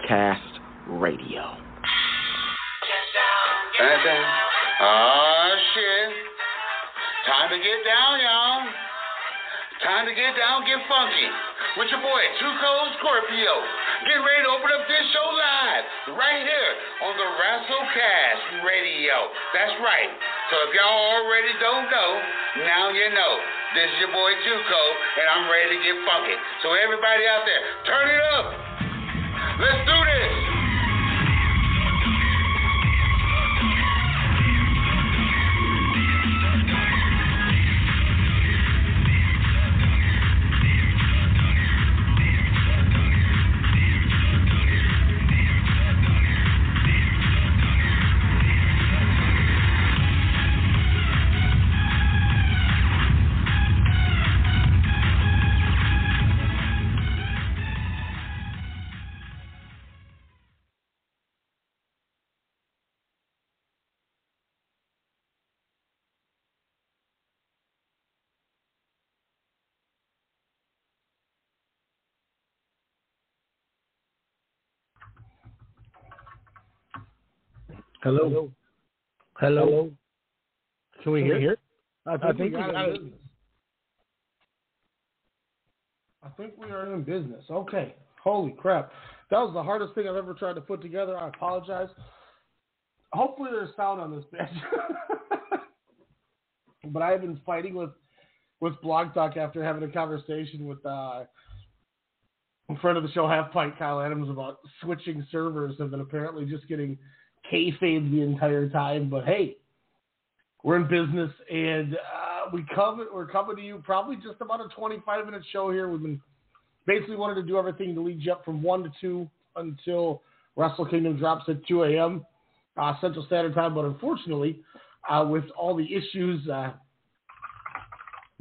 WrestleCast Radio. Oh shit. Time to get down, y'all. Time to get down, get funky. With your boy, Tuco Scorpio. Get ready to open up this show live. Right here on the WrestleCast Radio. That's right. So if y'all already don't know, now you know. This is your boy Tuco, and I'm ready to get funky. So everybody out there, turn it up. Let's do this. Hello. Hello. Can we Can hear? we hear? I think, we got are in it. business. I think we are in business. Okay. Holy crap. That was the hardest thing I've ever tried to put together. I apologize. Hopefully there's sound on this bitch. but I have been fighting with with Blog Talk after having a conversation with uh a friend of the show, Half Pint Kyle Adams, about switching servers and then apparently just getting kayfabe the entire time. But hey, we're in business and uh, we come we're coming to you probably just about a 25 minute show here. We've been basically wanted to do everything to lead you up from one to two until Wrestle Kingdom drops at 2 a.m. Uh, Central Standard Time. But unfortunately, uh, with all the issues, uh,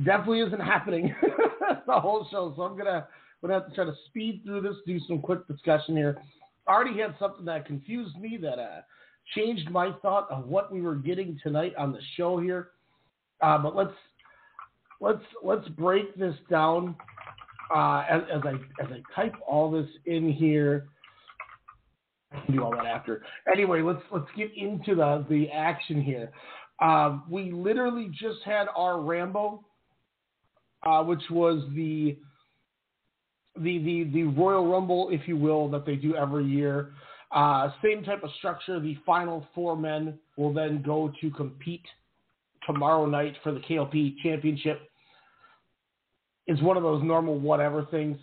definitely isn't happening the whole show. So I'm gonna gonna have to try to speed through this, do some quick discussion here. Already had something that confused me that uh, changed my thought of what we were getting tonight on the show here. Uh, but let's let's let's break this down uh, as, as I as I type all this in here. I can do all that after. Anyway, let's let's get into the the action here. Uh, we literally just had our Rambo, uh, which was the the the the Royal Rumble, if you will, that they do every year. Uh, same type of structure. The final four men will then go to compete tomorrow night for the KLP Championship. It's one of those normal whatever things.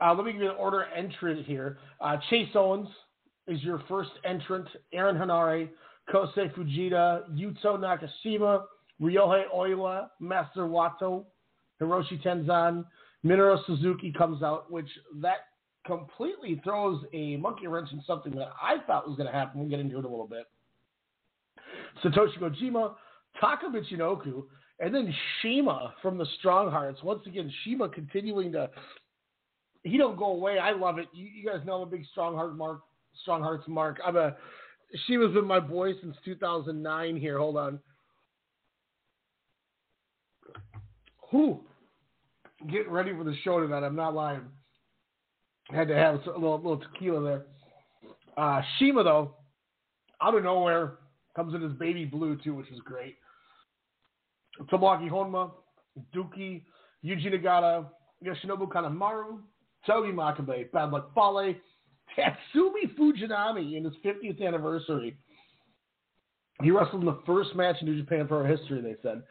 Uh, let me give you the order entrant here. Uh, Chase Owens is your first entrant. Aaron Henare, Kosei Fujita, Yuto Nakashima, Ryohei Oiwa, Master Wato, Hiroshi Tenzan, Minoru Suzuki comes out, which that completely throws a monkey wrench in something that I thought was going to happen. We'll get into it a little bit. Satoshi Kojima, Taka Michinoku, and then CIMA from the Strong Hearts. Once again, CIMA continuing to he don't go away. I love it. You, you guys know I'm a big Strong Heart Mark, Strong Hearts Mark. I'm a CIMA's been my boy since 2009. Here, hold on. Who? Getting ready for the show tonight. I'm not lying. Had to have a little, little tequila there. Uh, CIMA though, out of nowhere, comes in his baby blue too, which is great. Tomoaki Honma, Douki, Yuji Nagata, Yoshinobu Kanemaru, Togi Makabe, Bad Luck Fale, Tatsumi Fujinami in his 50th anniversary. He wrestled in the first match in New Japan Pro history, they said.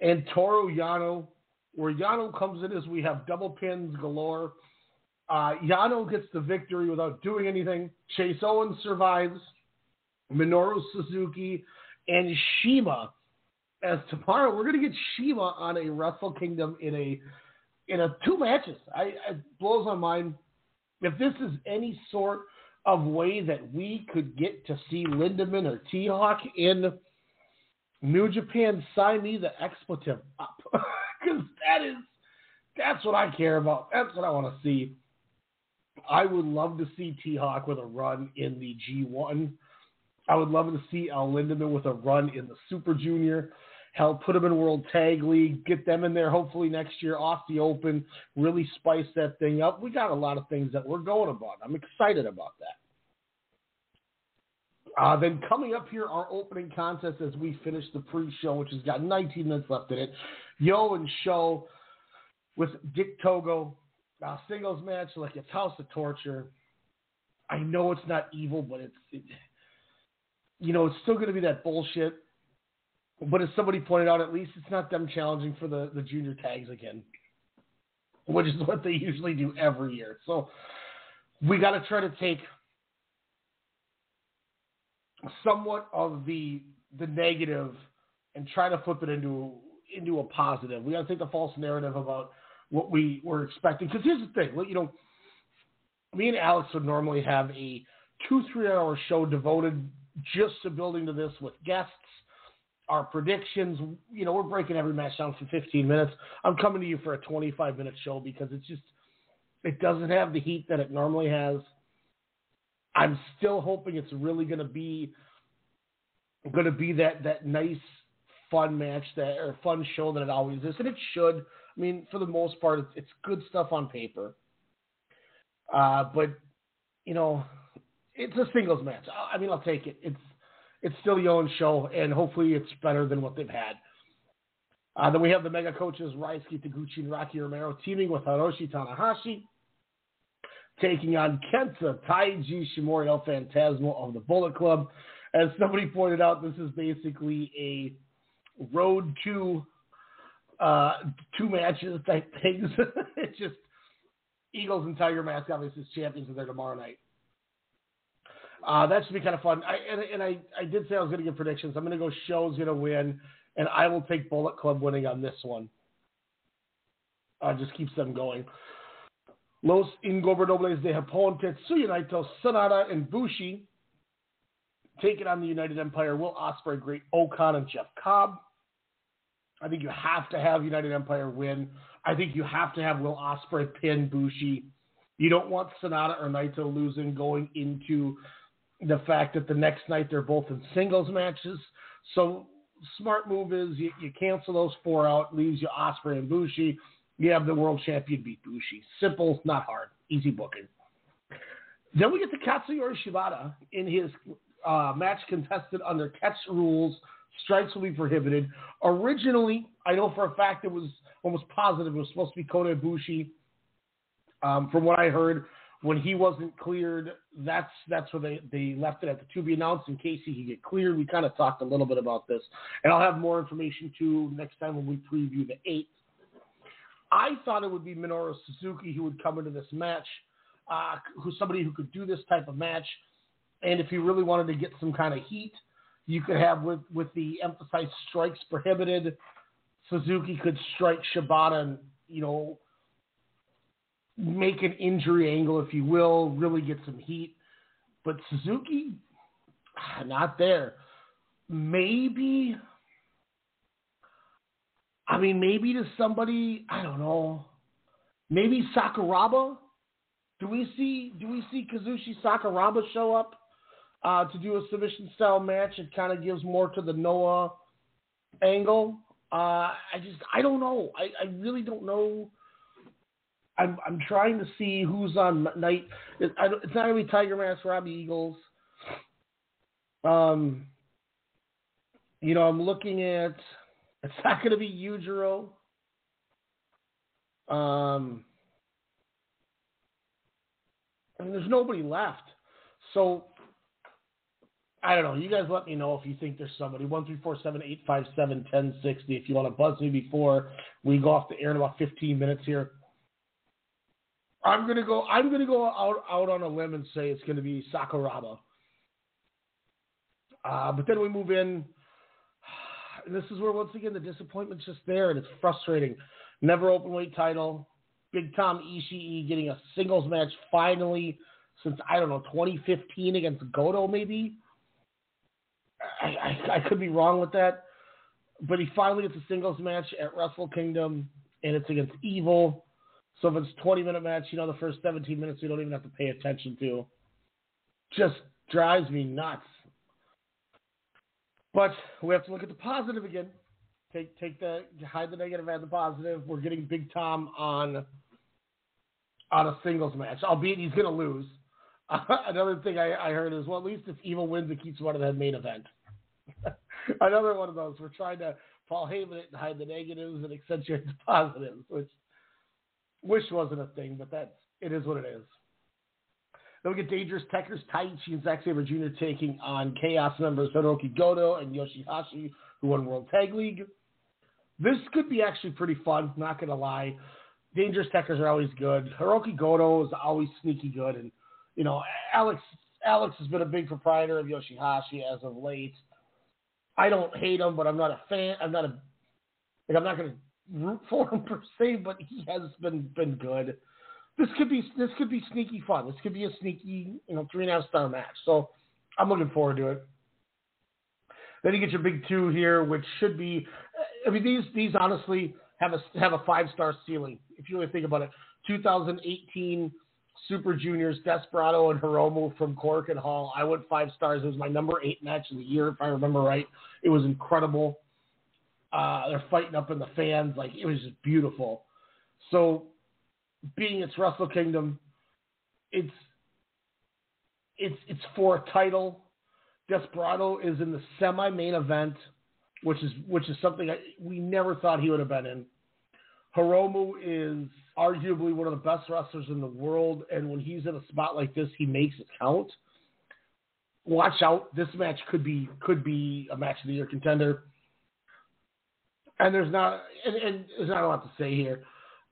And Toru Yano, where Yano comes in as we have double pins galore. Uh, Yano gets the victory without doing anything. Chase Owens survives. Minoru Suzuki and CIMA. As tomorrow, we're going to get CIMA on a Wrestle Kingdom in a in a two matches. I it blows my mind. If this is any sort of way that we could get to see Lindaman or T Hawk in New Japan, sign me the expletive up because that is that's what I care about. That's what I want to see. I would love to see T Hawk with a run in the G1. I would love to see El Lindaman with a run in the Super Junior. Hell, put them in World Tag League, get them in there hopefully next year off the open, really spice that thing up. We got a lot of things that we're going about. I'm excited about that. Uh, then coming up here, our opening contest as we finish the pre-show, which has got 19 minutes left in it. Yo and Show with Dick Togo, uh, singles match like it's House of Torture. I know it's not evil, but it's it, you know it's still going to be that bullshit. But as somebody pointed out, at least it's not them challenging for the the junior tags again, which is what they usually do every year. So we got to try to take somewhat of the the negative and try to flip it into into a positive. We got to take the false narrative about what we were expecting. Because here's the thing, you know, me and Alex would normally have a two three hour show devoted just to building to this with guests, our predictions. You know, we're breaking every match down for 15 minutes. I'm coming to you for a 25 minute show because it's just it doesn't have the heat that it normally has. I'm still hoping it's really going to be going to be that that nice fun match that or fun show that it always is, and it should. I mean, for the most part, it's, it's good stuff on paper. Uh, but you know, it's a singles match. I mean, I'll take it. It's it's still Yo's show, and hopefully, it's better than what they've had. Uh, then we have the mega coaches Ryusuke Taguchi and Rocky Romero teaming with Hiroshi Tanahashi taking on Kenta Taiji Ishimori El Phantasmo of the Bullet Club. As somebody pointed out, this is basically a road to uh, two matches type things. it's just Eagles and Tiger Mask obviously as champions are there tomorrow night. Uh, that should be kind of fun. I, and, and I, I did say I was going to give predictions. I'm going to go show's going to win, and I will take Bullet Club winning on this one. Uh, just keeps them going. Los Ingobernables de Japón, Tetsuya Naito, Sanada, and Bushi taking on the United Empire. Will Ospreay, Great O-Khan, and Jeff Cobb. I think you have to have United Empire win. I think you have to have Will Ospreay pin Bushi. You don't want Sanada or Naito losing going into the fact that the next night they're both in singles matches. So smart move is you, you cancel those four out, leaves you Ospreay and Bushi you have the world champion beat Bushi. Simple, not hard, easy booking. Then we get to Katsuyori Shibata in his uh, match contested under catch rules. Strikes will be prohibited. Originally, I know for a fact it was almost positive it was supposed to be Kota Ibushi. Um, from what I heard, when he wasn't cleared, that's that's where they, they left it at the to be announced in case he could get cleared. We kind of talked a little bit about this, and I'll have more information too next time when we preview the eighth. I thought it would be Minoru Suzuki who would come into this match, uh, who's somebody who could do this type of match. And if you really wanted to get some kind of heat, you could have with with the emphasized strikes prohibited. Suzuki could strike Shibata and you know make an injury angle, if you will, really get some heat. But Suzuki, not there. Maybe I mean, maybe to somebody, I don't know, maybe Sakuraba. Do we see do we see Kazushi Sakuraba show up uh, to do a submission style match? It kind of gives more to the Noah angle. Uh, I just I don't know. I, I really don't know. I'm I'm trying to see who's on night. It, I, it's not gonna be Tiger Mask, Robbie Eagles. Um, you know, I'm looking at it's not going to be Yujiro. Um, I mean, there's nobody left. So I don't know. You guys let me know if you think there's somebody. One three four seven eight five seven ten sixty. If you want to buzz me before we go off the air in about fifteen minutes here. I'm gonna go. I'm gonna go out out on a limb and say it's gonna be Sakuraba. Uh, but then we move in. And this is where once again the disappointment's just there, and it's frustrating. Never open weight title. Big Tom Ishii getting a singles match finally since I don't know 2015 against Goto maybe. I, I, I could be wrong with that, but he finally gets a singles match at Wrestle Kingdom, and it's against Evil. So if it's a 20 minute match, you know the first 17 minutes you don't even have to pay attention to. Just drives me nuts. But we have to look at the positive again. Take take the hide the negative, add the positive. We're getting Big Tom on on a singles match, albeit he's going to lose. Uh, another thing I, I, heard is well, at least if Evil wins, it keeps one of the main event. another one of those. We're trying to Paul Heyman it and hide the negatives and accentuate the positives, which wish wasn't a thing, but that's it is what it is. Then we get Dangerous Tekkers, Taichi, and Zack Sabre Jr. taking on Chaos members Hirooki Goto and Yoshihashi, who won World Tag League. This could be actually pretty fun, not going to lie. Dangerous Tekkers are always good. Hirooki Goto is always sneaky good. And, you know, Alex Alex has been a big proprietor of Yoshihashi as of late. I don't hate him, but I'm not a fan. I'm not a like I'm not going to root for him per se, but he has been been good this could be this could be sneaky fun. This could be a sneaky, you know, three and a half star match. So I'm looking forward to it. Then you get your big two here, which should be. I mean, these these honestly have a have a five star ceiling if you really think about it. 2018 Super Juniors, Desperado and Hiromu from Korakuen Hall. I went five stars. It was my number eight match of the year, if I remember right. It was incredible. Uh, they're fighting up in the fans, like it was just beautiful. So being it's Wrestle Kingdom, it's it's it's for a title. Desperado is in the semi-main event, which is which is something I, we never thought he would have been in. Hiromu is arguably one of the best wrestlers in the world, and when he's in a spot like this, he makes it count. Watch out! This match could be could be a match of the year contender. And there's not and, and there's not a lot to say here.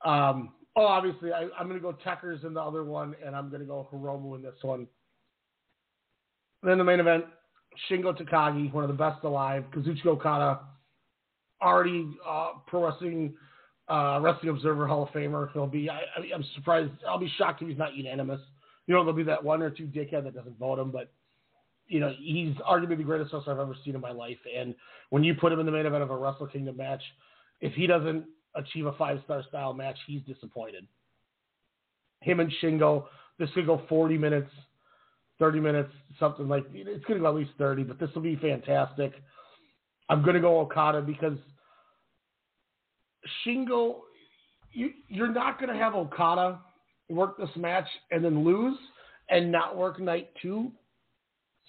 Um, Oh, obviously, I, am going to go Tekkers in the other one, and I'm going to go Hiromu in this one. then the main event, Shingo Takagi, one of the best alive. Kazuchika Okada, already uh, pro wrestling uh, wrestling observer Hall of Famer. He'll be. I, am surprised. I'll be shocked if he's not unanimous. You know, there'll be that one or two dickhead that doesn't vote him, but you know, he's arguably the greatest wrestler I've ever seen in my life. And when you put him in the main event of a Wrestle Kingdom match, if he doesn't achieve a five star style match, he's disappointed. Him and Shingo, this could go 40 minutes, 30 minutes, something like it's going to go at least 30, but this will be fantastic. I'm going to go Okada because Shingo, you, you're not going to have Okada work this match and then lose and not work night two.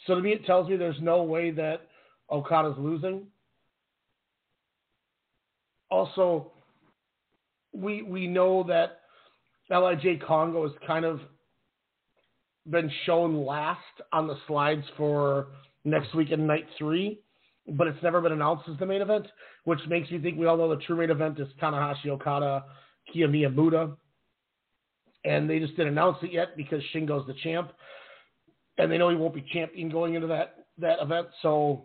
So to me, it tells me there's no way that Okada's losing. Also, we we know that Lij Kongo has kind of been shown last on the slides for next week in night three, but it's never been announced as the main event, which makes me think we all know the true main event is Tanahashi Okada, Kiyomiya Buddha. And they just didn't announce it yet because Shingo's the champ. And they know he won't be champion going into that, that event, so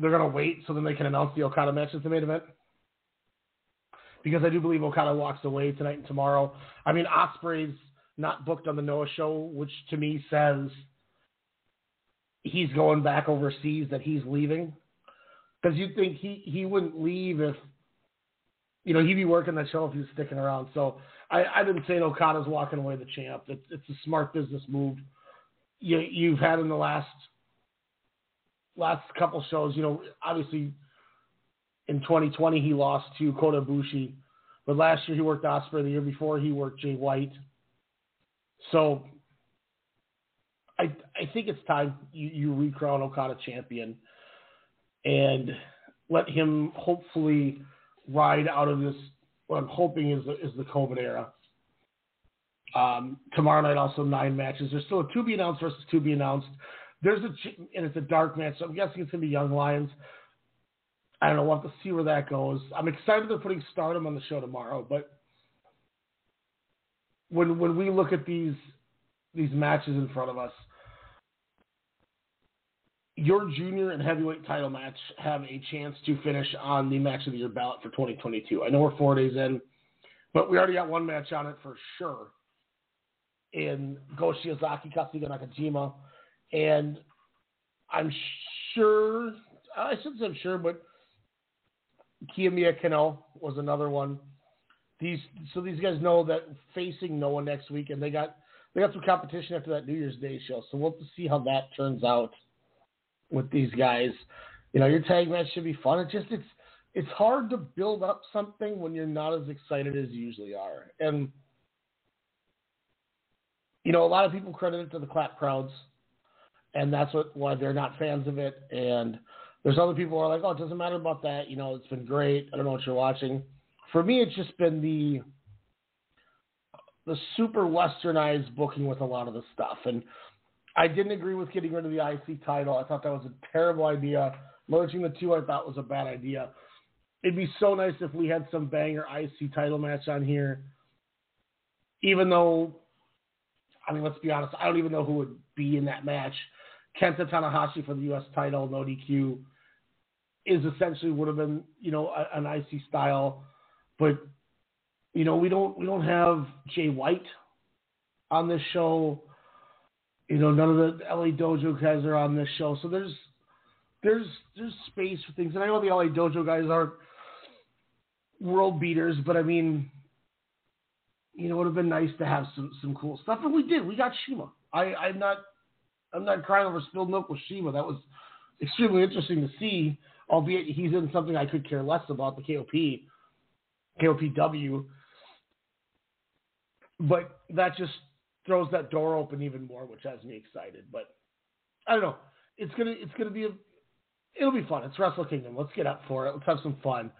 they're gonna wait so then they can announce the Okada match as the main event because I do believe Okada walks away tonight and tomorrow. I mean, Ospreay's not booked on the Noah show, which to me says he's going back overseas, that he's leaving. Because you'd think he, he wouldn't leave if, you know, he'd be working that show if he was sticking around. So I, I've been saying Okada's walking away the champ. It's, it's a smart business move. You, you've had in the last last couple shows, you know, obviously in 2020 he lost to Kota Ibushi, but last year he worked Ospreay. The year before he worked Jay White. So I I think it's time you, you recrown Okada champion and let him hopefully ride out of this. What I'm hoping is the, is the COVID era. Um, tomorrow night, also nine matches. There's still a to be announced versus to be announced. There's a and it's a dark match, so I'm guessing it's gonna be Young Lions. I don't know. We'll have to see where that goes. I'm excited they're putting Stardom on the show tomorrow, but when when we look at these these matches in front of us, your junior and heavyweight title match have a chance to finish on the match of the year ballot for 2022. I know we're four days in, but we already got one match on it for sure in Go Shiozaki Katsuhiko Nakajima. And I'm sure, I shouldn't say I'm sure, but Kiyomiya Kano was another one. These so these guys know that facing Noah next week, and they got they got some competition after that New Year's Day show. So we'll see how that turns out with these guys. You know, your tag match should be fun. It just it's it's hard to build up something when you're not as excited as you usually are. And you know, a lot of people credit it to the clap crowds, and that's what why they're not fans of it. And there's other people who are like, oh, it doesn't matter about that. You know, it's been great. I don't know what you're watching. For me, it's just been the the super westernized booking with a lot of the stuff. And I didn't agree with getting rid of the IC title. I thought that was a terrible idea. Merging the two, I thought was a bad idea. It'd be so nice if we had some banger IC title match on here. Even though, I mean, let's be honest, I don't even know who would be in that match. Kenta Tanahashi for the U.S. title, no DQ, is essentially would have been, you know, an icy style, but you know, we don't we don't have Jay White on this show. You know, none of the LA Dojo guys are on this show, so there's there's there's space for things. And I know the LA Dojo guys aren't world beaters, but I mean, you know, it would have been nice to have some some cool stuff, and we did. We got Shima. I I'm not I'm not crying over spilled milk with Shima. That was extremely interesting to see, albeit he's in something I could care less about, the KOP, KOPW. But that just throws that door open even more, which has me excited. But I don't know. It's gonna it's gonna be a it'll be fun. It's Wrestle Kingdom. Let's get up for it. Let's have some fun.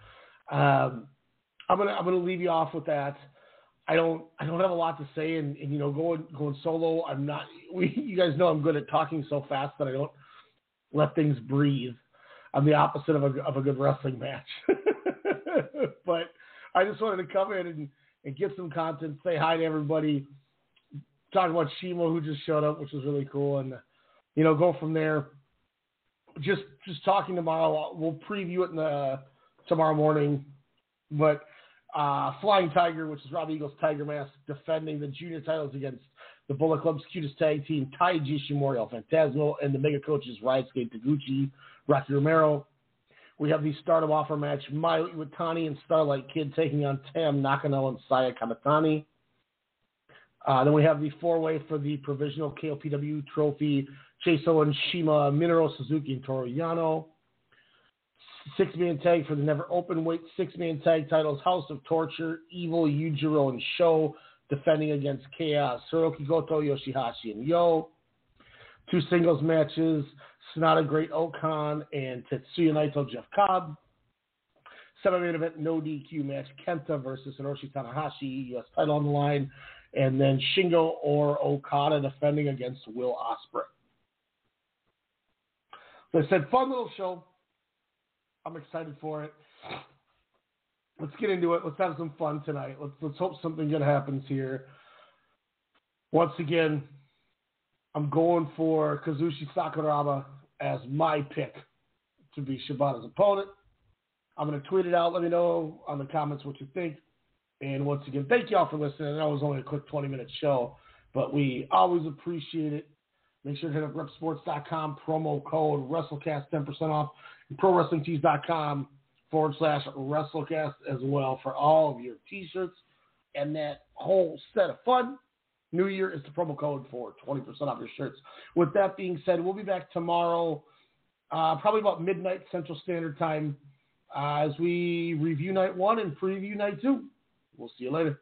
Um, I'm gonna I'm gonna leave you off with that. I don't I don't have a lot to say, and, and you know going going solo. I'm not. We you guys know I'm good at talking so fast that I don't let things breathe. I'm the opposite of a of a good wrestling match. but I just wanted to come in and, and get some content, say hi to everybody, talk about CIMA who just showed up, which was really cool, and you know go from there. Just just talking tomorrow. We'll preview it in the tomorrow morning, but uh, Flying Tiger, which is Rob Eagle's Tiger Mask, defending the junior titles against the Bullet Club's cutest tag team, Taiji Ishimori, El Phantasmo, and the Mega Coaches, Ryusuke Taguchi, Rocky Romero. We have the stardom offer match, Mayu Iwatani and Starlight Kid taking on Tam Nakano and Saya Kamitani. Uh, then we have the four-way for the provisional KOPW trophy, Chase Owens, CIMA, Minoru Suzuki, and Toru Yano six man tag for the never open weight six man tag titles House of Torture, Evil, Yujiro, and Show defending against Chaos, Hirooki Goto, Yoshihashi, and Yo. Two singles matches, Sanada Great O-Khan and Tetsuya Naito, Jeff Cobb. Seven man event, no DQ match, Kenta versus Hiroshi Tanahashi, U.S. title on the line. And then Shingo or Okada defending against Will Ospreay. So I said, fun little show. I'm excited for it. Let's get into it. Let's have some fun tonight. Let's let's hope something good happens here. Once again, I'm going for Kazushi Sakuraba as my pick to be Shibata's opponent. I'm going to tweet it out. Let me know on the comments what you think. And once again, thank y'all for listening. I know it was only a quick 20 minute show, but we always appreciate it. Make sure to hit up repsports.com, promo code WrestleCast 10% off ProWrestlingTees.com forward slash WrestleCast as well for all of your t-shirts and that whole set of fun. New Year is the promo code for 20% off your shirts. With that being said, we'll be back tomorrow, uh, probably about midnight Central Standard Time, uh, as we review night one and preview night two. We'll see you later.